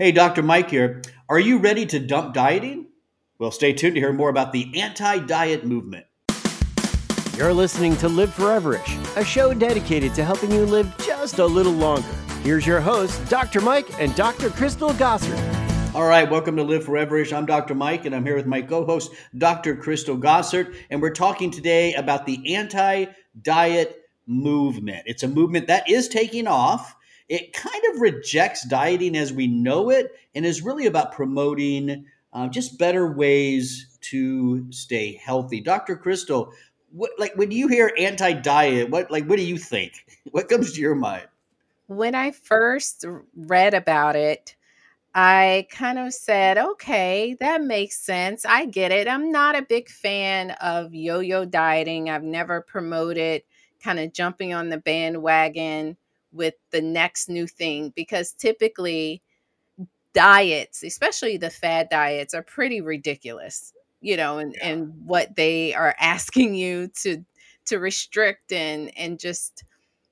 Hey, Dr. Mike here. Are you ready to dump dieting? Well, stay tuned to hear more about the anti diet movement. You're listening to Live Foreverish, a show dedicated to helping you live just a little longer. Here's your hosts, Dr. Mike and Dr. Crystal Gossard. All right, welcome to Live Foreverish. I'm Dr. Mike, and I'm here with my co host, Dr. Crystal Gossard, and we're talking today about the anti diet movement. It's a movement that is taking off it kind of rejects dieting as we know it and is really about promoting uh, just better ways to stay healthy. Dr. Crystal, what, like when you hear anti-diet, what like what do you think? What comes to your mind? When I first read about it, I kind of said, okay, that makes sense. I get it. I'm not a big fan of yo yo dieting. I've never promoted kind of jumping on the bandwagon with the next new thing because typically diets, especially the fad diets, are pretty ridiculous, you know, and, yeah. and what they are asking you to to restrict and and just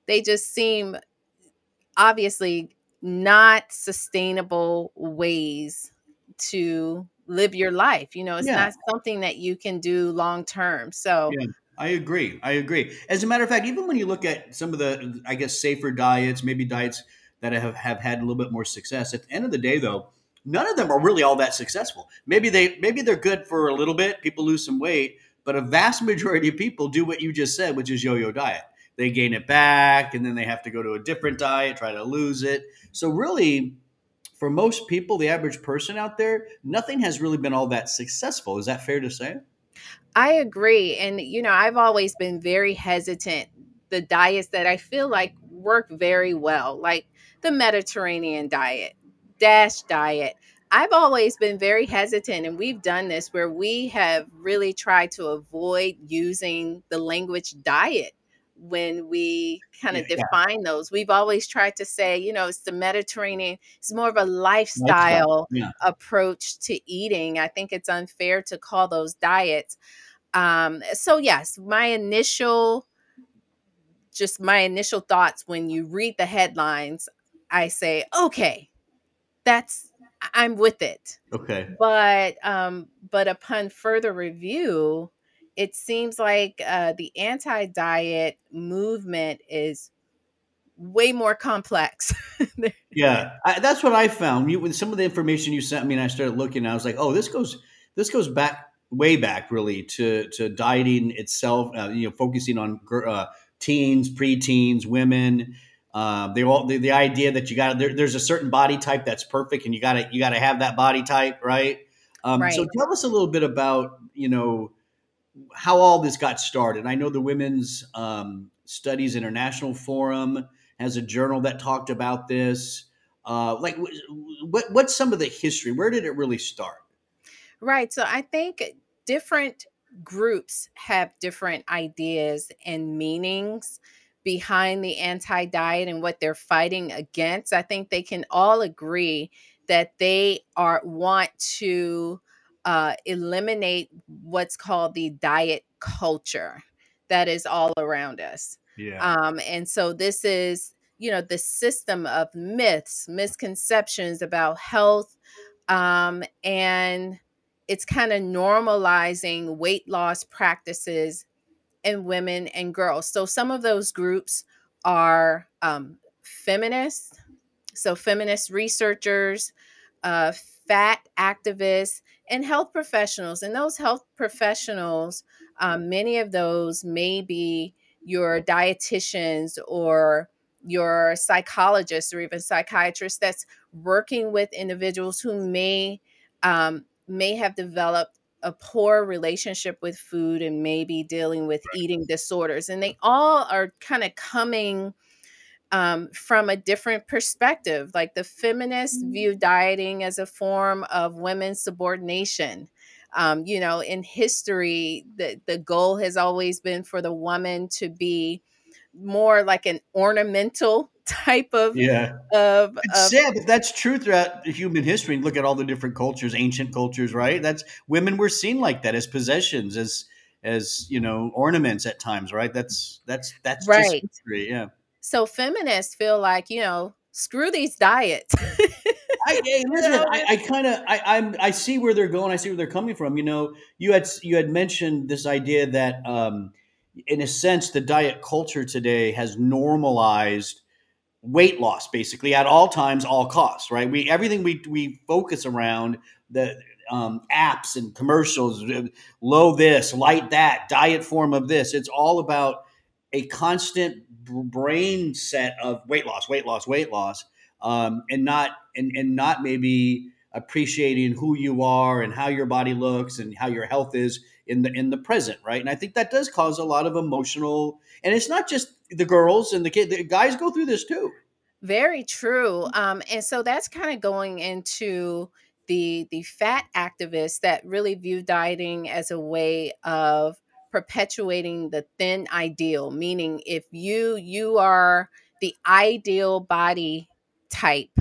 they just seem obviously not sustainable ways to live your life. You know, it's yeah. not something that you can do long term. So yeah. I agree. I agree. As a matter of fact, even when you look at some of the, I guess, safer diets, maybe diets that have, have had a little bit more success, at the end of the day, though, none of them are really all that successful. Maybe they maybe they're good for a little bit. People lose some weight, but a vast majority of people do what you just said, which is yo-yo diet. They gain it back, and then they have to go to a different diet, try to lose it. So really, for most people, the average person out there, nothing has really been all that successful. Is that fair to say? I agree. And, you know, I've always been very hesitant. The diets that I feel like work very well, like the Mediterranean diet, DASH diet. I've always been very hesitant, and we've done this where we have really tried to avoid using the language diet when we kind of yeah, define yeah. those. We've always tried to say, you know, it's the Mediterranean, it's more of a lifestyle, lifestyle. Yeah. approach to eating. I think it's unfair to call those diets. Um, so, yes, my initial, just my initial thoughts when you read the headlines, I say, okay, that's I'm with it. Okay. But um but upon further review, it seems like uh, the anti diet movement is way more complex. yeah, I, that's what I found. You, with some of the information you sent me, and I started looking, I was like, oh, this goes this goes back way back really to to dieting itself. Uh, you know, focusing on uh, teens, preteens, women. Uh, they all the, the idea that you got there, there's a certain body type that's perfect, and you got to you got to have that body type, right? Um, right? So tell us a little bit about you know how all this got started. I know the Women's um, Studies International Forum has a journal that talked about this. Uh, like, what what's some of the history? Where did it really start? Right. So I think different groups have different ideas and meanings behind the anti diet and what they're fighting against. I think they can all agree that they are want to uh, eliminate what's called the diet culture that is all around us. Yeah. Um, and so this is, you know, the system of myths, misconceptions about health, um, and it's kind of normalizing weight loss practices in women and girls. So some of those groups are um, feminists, so feminist researchers, uh, fat activists, and health professionals. And those health professionals, um, many of those may be your dietitians or your psychologists or even psychiatrists that's working with individuals who may um, may have developed a poor relationship with food and maybe dealing with eating disorders and they all are kind of coming um, from a different perspective. Like the feminists mm-hmm. view dieting as a form of women's subordination. Um, you know, in history, the, the goal has always been for the woman to be more like an ornamental type of yeah of, of, sad but that's true throughout human history look at all the different cultures ancient cultures right that's women were seen like that as possessions as as you know ornaments at times right that's that's that's right history, yeah so feminists feel like, you know, screw these diets. I, hey, listen, I, I kind of, I, I'm, I see where they're going. I see where they're coming from. You know, you had, you had mentioned this idea that, um, in a sense, the diet culture today has normalized weight loss basically at all times, all costs. Right? We everything we we focus around the um, apps and commercials, uh, low this, light that, diet form of this. It's all about a constant brain set of weight loss, weight loss, weight loss, um, and not and and not maybe appreciating who you are and how your body looks and how your health is in the in the present, right? And I think that does cause a lot of emotional. And it's not just the girls and the the guys go through this too. Very true. Um, and so that's kind of going into the the fat activists that really view dieting as a way of perpetuating the thin ideal meaning if you you are the ideal body type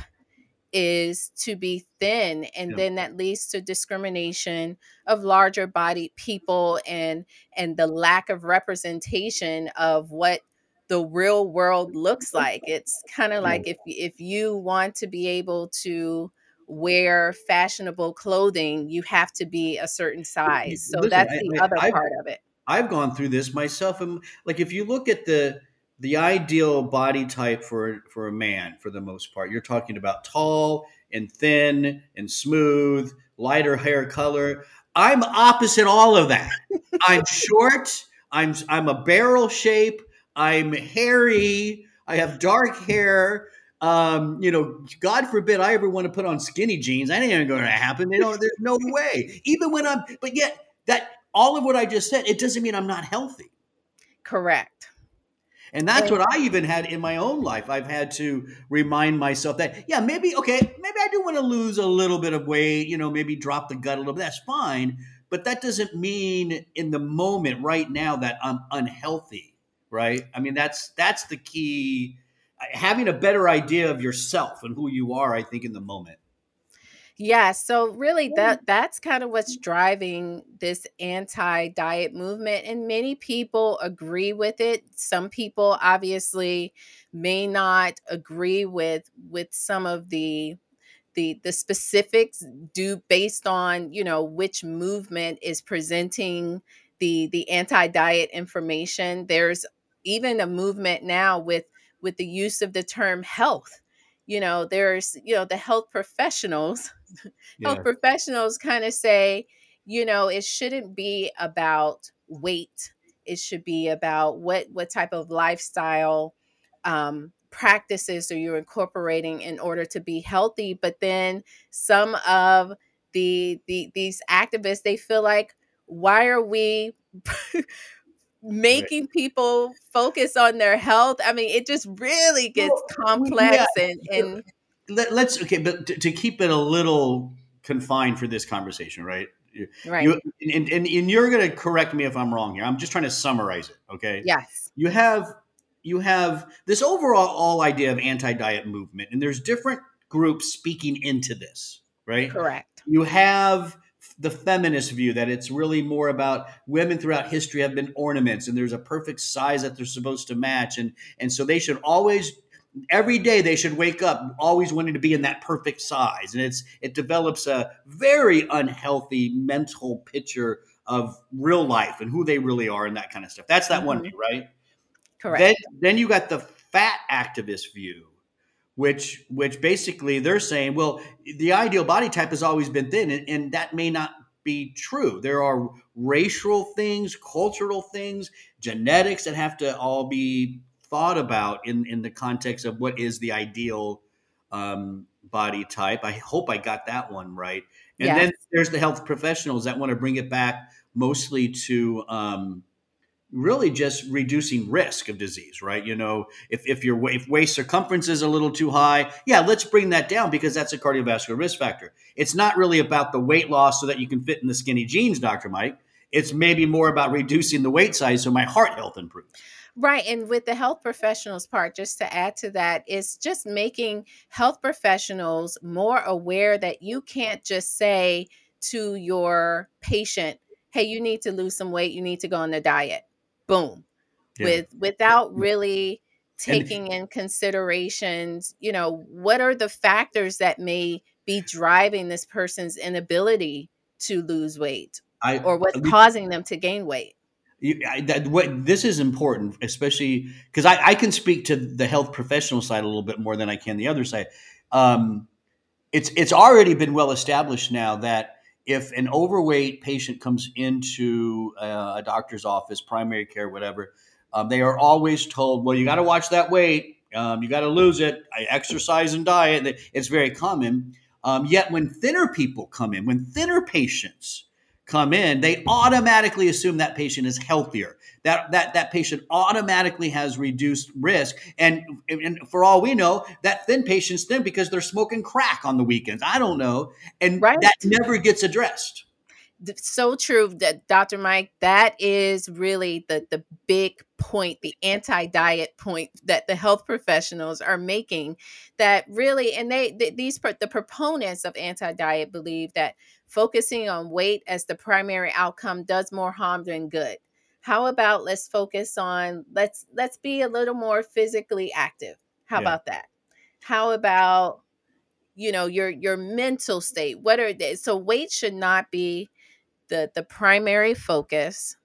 is to be thin and then that leads to discrimination of larger bodied people and and the lack of representation of what the real world looks like. It's kind of like if if you want to be able to wear fashionable clothing you have to be a certain size. So Listen, that's the I, other I've, part of it I've gone through this myself. And like, if you look at the the ideal body type for for a man, for the most part, you're talking about tall and thin and smooth, lighter hair color. I'm opposite all of that. I'm short. I'm I'm a barrel shape. I'm hairy. I have dark hair. Um, you know, God forbid I ever want to put on skinny jeans. That ain't going to happen. You know, there's no way. Even when I'm, but yet that all of what I just said, it doesn't mean I'm not healthy. Correct. And that's what I even had in my own life. I've had to remind myself that, yeah, maybe, okay, maybe I do want to lose a little bit of weight, you know, maybe drop the gut a little bit. That's fine. But that doesn't mean in the moment right now that I'm unhealthy, right? I mean, that's that's the key. Having a better idea of yourself and who you are, I think, in the moment. Yeah, so really that that's kind of what's mm. driving this anti-diet movement and many people agree with it. Some people obviously may not agree with with some of the the the specifics do based on, you know, which movement is presenting the the anti-diet information. There's even a movement now with with the use of the term health you know there's you know the health professionals yeah. health professionals kind of say you know it shouldn't be about weight it should be about what what type of lifestyle um, practices are you incorporating in order to be healthy but then some of the, the these activists they feel like why are we making people focus on their health. I mean, it just really gets well, complex yeah. and, and Let, us okay, but to, to, keep it a little confined for this conversation, right? Right. You, and, and, and you're going to correct me if I'm wrong here. I'm just trying to summarize it. Okay. Yes. You have you have this overall all idea of anti-diet movement, and there's different groups speaking into this, right? Correct. You have the feminist view that it's really more about women throughout history have been ornaments and there's a perfect size that they're supposed to match. And and so they should always every day they should wake up always wanting to be in that perfect size. And it's it develops a very unhealthy mental picture of real life and who they really are and that kind of stuff. That's that mm-hmm. one view right? Correct. Then, then you got the fat activist view which which basically they're saying, well, the ideal body type has always been thin, and, and that may not be true. There are racial things, cultural things, genetics that have to all be thought about in in the context of what is the ideal um, body type. I hope I got that one right. And yes. then there's the health professionals that want to bring it back mostly to um, really just reducing risk of disease, right? You know, if, if your if waist circumference is a little too high, yeah, let's bring that down because that's a cardiovascular risk factor. It's not really about the weight loss so that you can fit in the skinny jeans, Dr. Mike. It's maybe more about reducing the weight size so my heart health improves. Right. And with the health professionals part, just to add to that, is just making health professionals more aware that you can't just say to your patient, hey, you need to lose some weight, you need to go on the diet boom yeah. with without really taking in considerations you know what are the factors that may be driving this person's inability to lose weight I, or what's causing them to gain weight? You, I, that, what, this is important, especially because I, I, can speak to the health professional side a little bit more than I can the other side. Um, it's it's already been well established now that if an overweight patient comes into uh, a doctor's office, primary care, whatever, um, they are always told, "Well, you got to watch that weight. Um, you got to lose it. I exercise and diet." It's very common. Um, yet, when thinner people come in, when thinner patients come in, they automatically assume that patient is healthier. That that that patient automatically has reduced risk. And, and for all we know, that thin patient's thin because they're smoking crack on the weekends. I don't know. And right. that never gets addressed so true that dr mike that is really the the big point the anti-diet point that the health professionals are making that really and they these the proponents of anti-diet believe that focusing on weight as the primary outcome does more harm than good how about let's focus on let's let's be a little more physically active. How yeah. about that? How about you know your your mental state? What are they so weight should not be the the primary focus.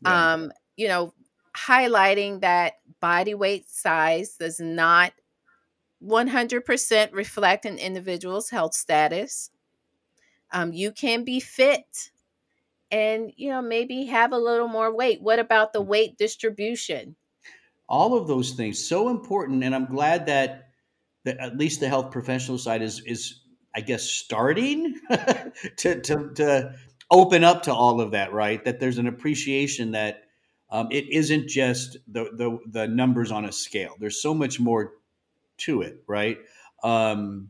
Yeah. um you know highlighting that body weight size does not 100% reflect an individual's health status. Um, you can be fit and you know maybe have a little more weight. What about the weight distribution? All of those things so important and i'm glad that, that at least the health professional side is is i guess starting to, to to open up to all of that right? That there's an appreciation that um, it isn't just the, the the numbers on a scale. There's so much more to it right? Um,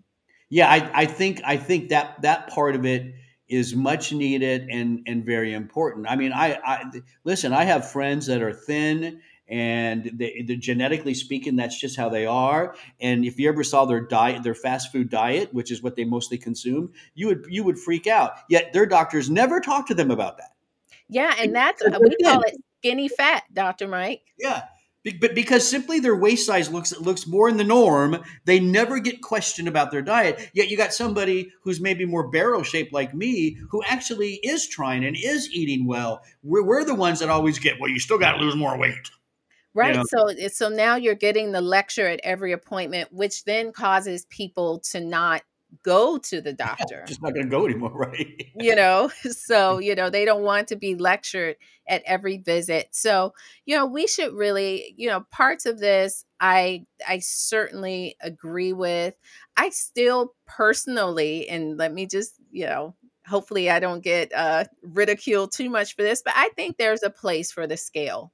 yeah, I, I think I think that that part of it is much needed and and very important. I mean, I, I listen. I have friends that are thin, and they, they're genetically speaking, that's just how they are. And if you ever saw their diet, their fast food diet, which is what they mostly consume, you would you would freak out. Yet their doctors never talk to them about that. Yeah, and that's we call it skinny fat, Doctor Mike. Yeah, but because simply their waist size looks looks more in the norm, they never get questioned about their diet. Yet you got somebody who's maybe more barrel shaped like me, who actually is trying and is eating well. We're, we're the ones that always get, well, you still got to lose more weight. Right. You know? So so now you're getting the lecture at every appointment, which then causes people to not go to the doctor. Yeah, just not going to go anymore, right? you know, so, you know, they don't want to be lectured at every visit. So, you know, we should really, you know, parts of this I I certainly agree with. I still personally and let me just, you know, hopefully I don't get uh ridiculed too much for this, but I think there's a place for the scale.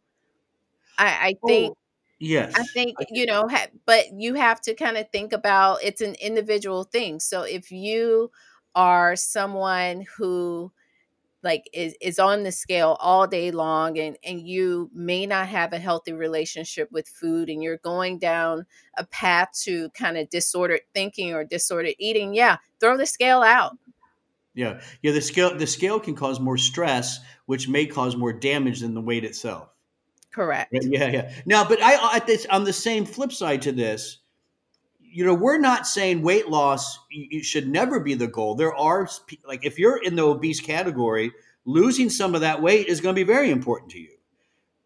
I I think oh Yes. I think, you know, ha- but you have to kind of think about it's an individual thing. So if you are someone who like is, is on the scale all day long and, and you may not have a healthy relationship with food and you're going down a path to kind of disordered thinking or disordered eating, yeah, throw the scale out. Yeah. Yeah, the scale the scale can cause more stress, which may cause more damage than the weight itself. Correct. Yeah, yeah. Now, but I at this on the same flip side to this, you know, we're not saying weight loss should never be the goal. There are like if you're in the obese category, losing some of that weight is going to be very important to you.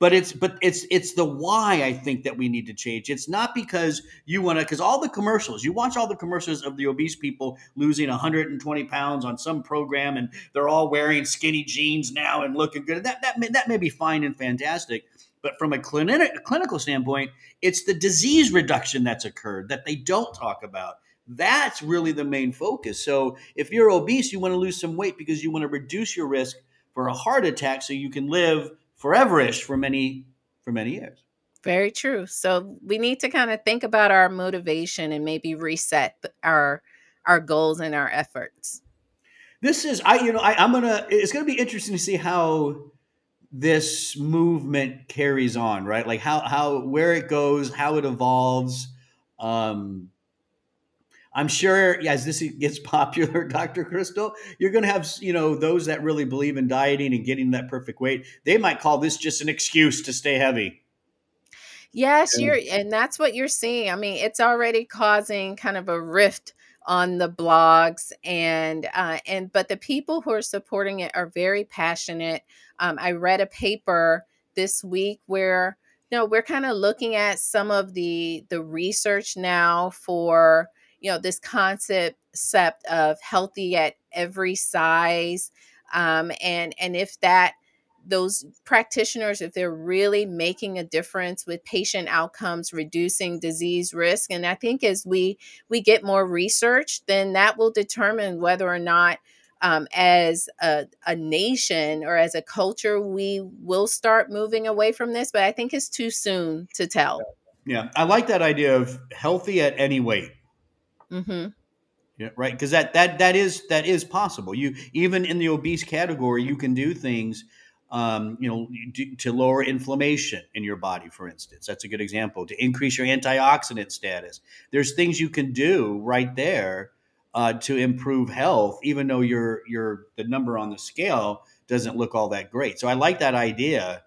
But it's but it's it's the why I think that we need to change. It's not because you want to because all the commercials you watch all the commercials of the obese people losing 120 pounds on some program and they're all wearing skinny jeans now and looking good. That that may, that may be fine and fantastic but from a, clinic, clinical standpoint, it's the disease reduction that's occurred that they don't talk about. That's really the main focus. So if you're obese, you want to lose some weight because you want to reduce your risk for a heart attack so you can live foreverish for many for many years. Very true. So we need to kind of think about our motivation and maybe reset our our goals and our efforts. This is I you know I, I'm gonna it's gonna be interesting to see how this movement carries on, right? Like how how where it goes, how it evolves. Um, I'm sure as this gets popular, Dr. Crystal, you're going to have you know those that really believe in dieting and getting that perfect weight. They might call this just an excuse to stay heavy. Yes, you're, and that's what you're seeing. I mean, it's already causing kind of a rift on the blogs and uh, and but the people who are supporting it are very passionate. Um, i read a paper this week where you know we're kind of looking at some of the the research now for you know this concept of healthy at every size um, and and if that those practitioners if they're really making a difference with patient outcomes reducing disease risk and i think as we we get more research then that will determine whether or not um, as a, a nation or as a culture we will start moving away from this but i think it's too soon to tell yeah i like that idea of healthy at any weight mm-hmm. Yeah, right. Because that that that is that is possible. You even in the obese category, you can do things um, you know, to lower inflammation in your body, for instance. That's a good example. To increase your antioxidant status. There's things you can do right there uh, to improve health, even though your your the number on the scale doesn't look all that great. So I like that idea.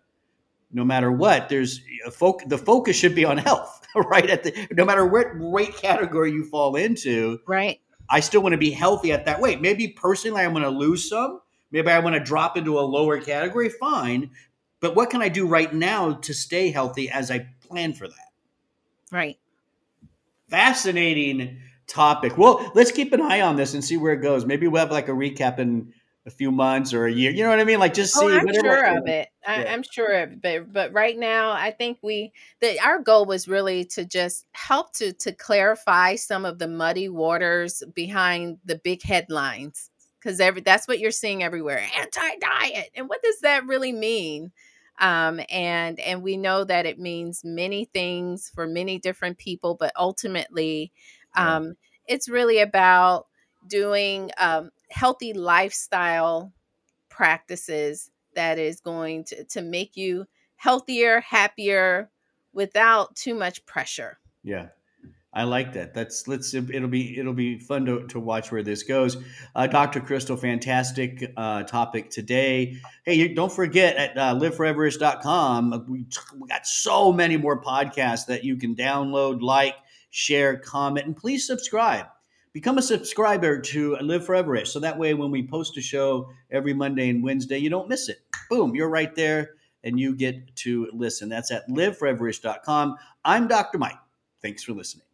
No matter what, there's a foc- the focus should be on health, right? At the no matter what weight category you fall into, right? I still want to be healthy at that weight. Maybe personally, I'm going to lose some Maybe I want to drop into a lower category. Fine. But what can I do right now to stay healthy as I plan for that? Right. Fascinating topic. Well, let's keep an eye on this and see where it goes. Maybe we'll have like a recap in a few months or a year. You know what I mean? Like just oh, see. Oh, I'm sure of it. I, am sure of it. But, but right now, I think we that our goal was really to just help to to clarify some of the muddy waters behind the big headlines because every that's what you're seeing everywhere anti-diet and what does that really mean? Um, and and we know that it means many things for many different people but ultimately um, yeah. it's really about doing um, healthy lifestyle practices that is going to, to make you healthier happier without too much pressure. Yeah I like that. That's let's. It'll be it'll be fun to, to watch where this goes. Uh, Dr. Crystal, fantastic uh, topic today. Hey, you, don't forget at uh, liveforeverish.com, we, we got so many more podcasts that you can download, like, share, comment, and please subscribe. Become a subscriber to Live Foreverish, so that way when we post a show every Monday and Wednesday, you don't miss it. Boom, you're right there, and you get to listen. That's at liveforeverish.com. I'm Dr. Mike. Thanks for listening.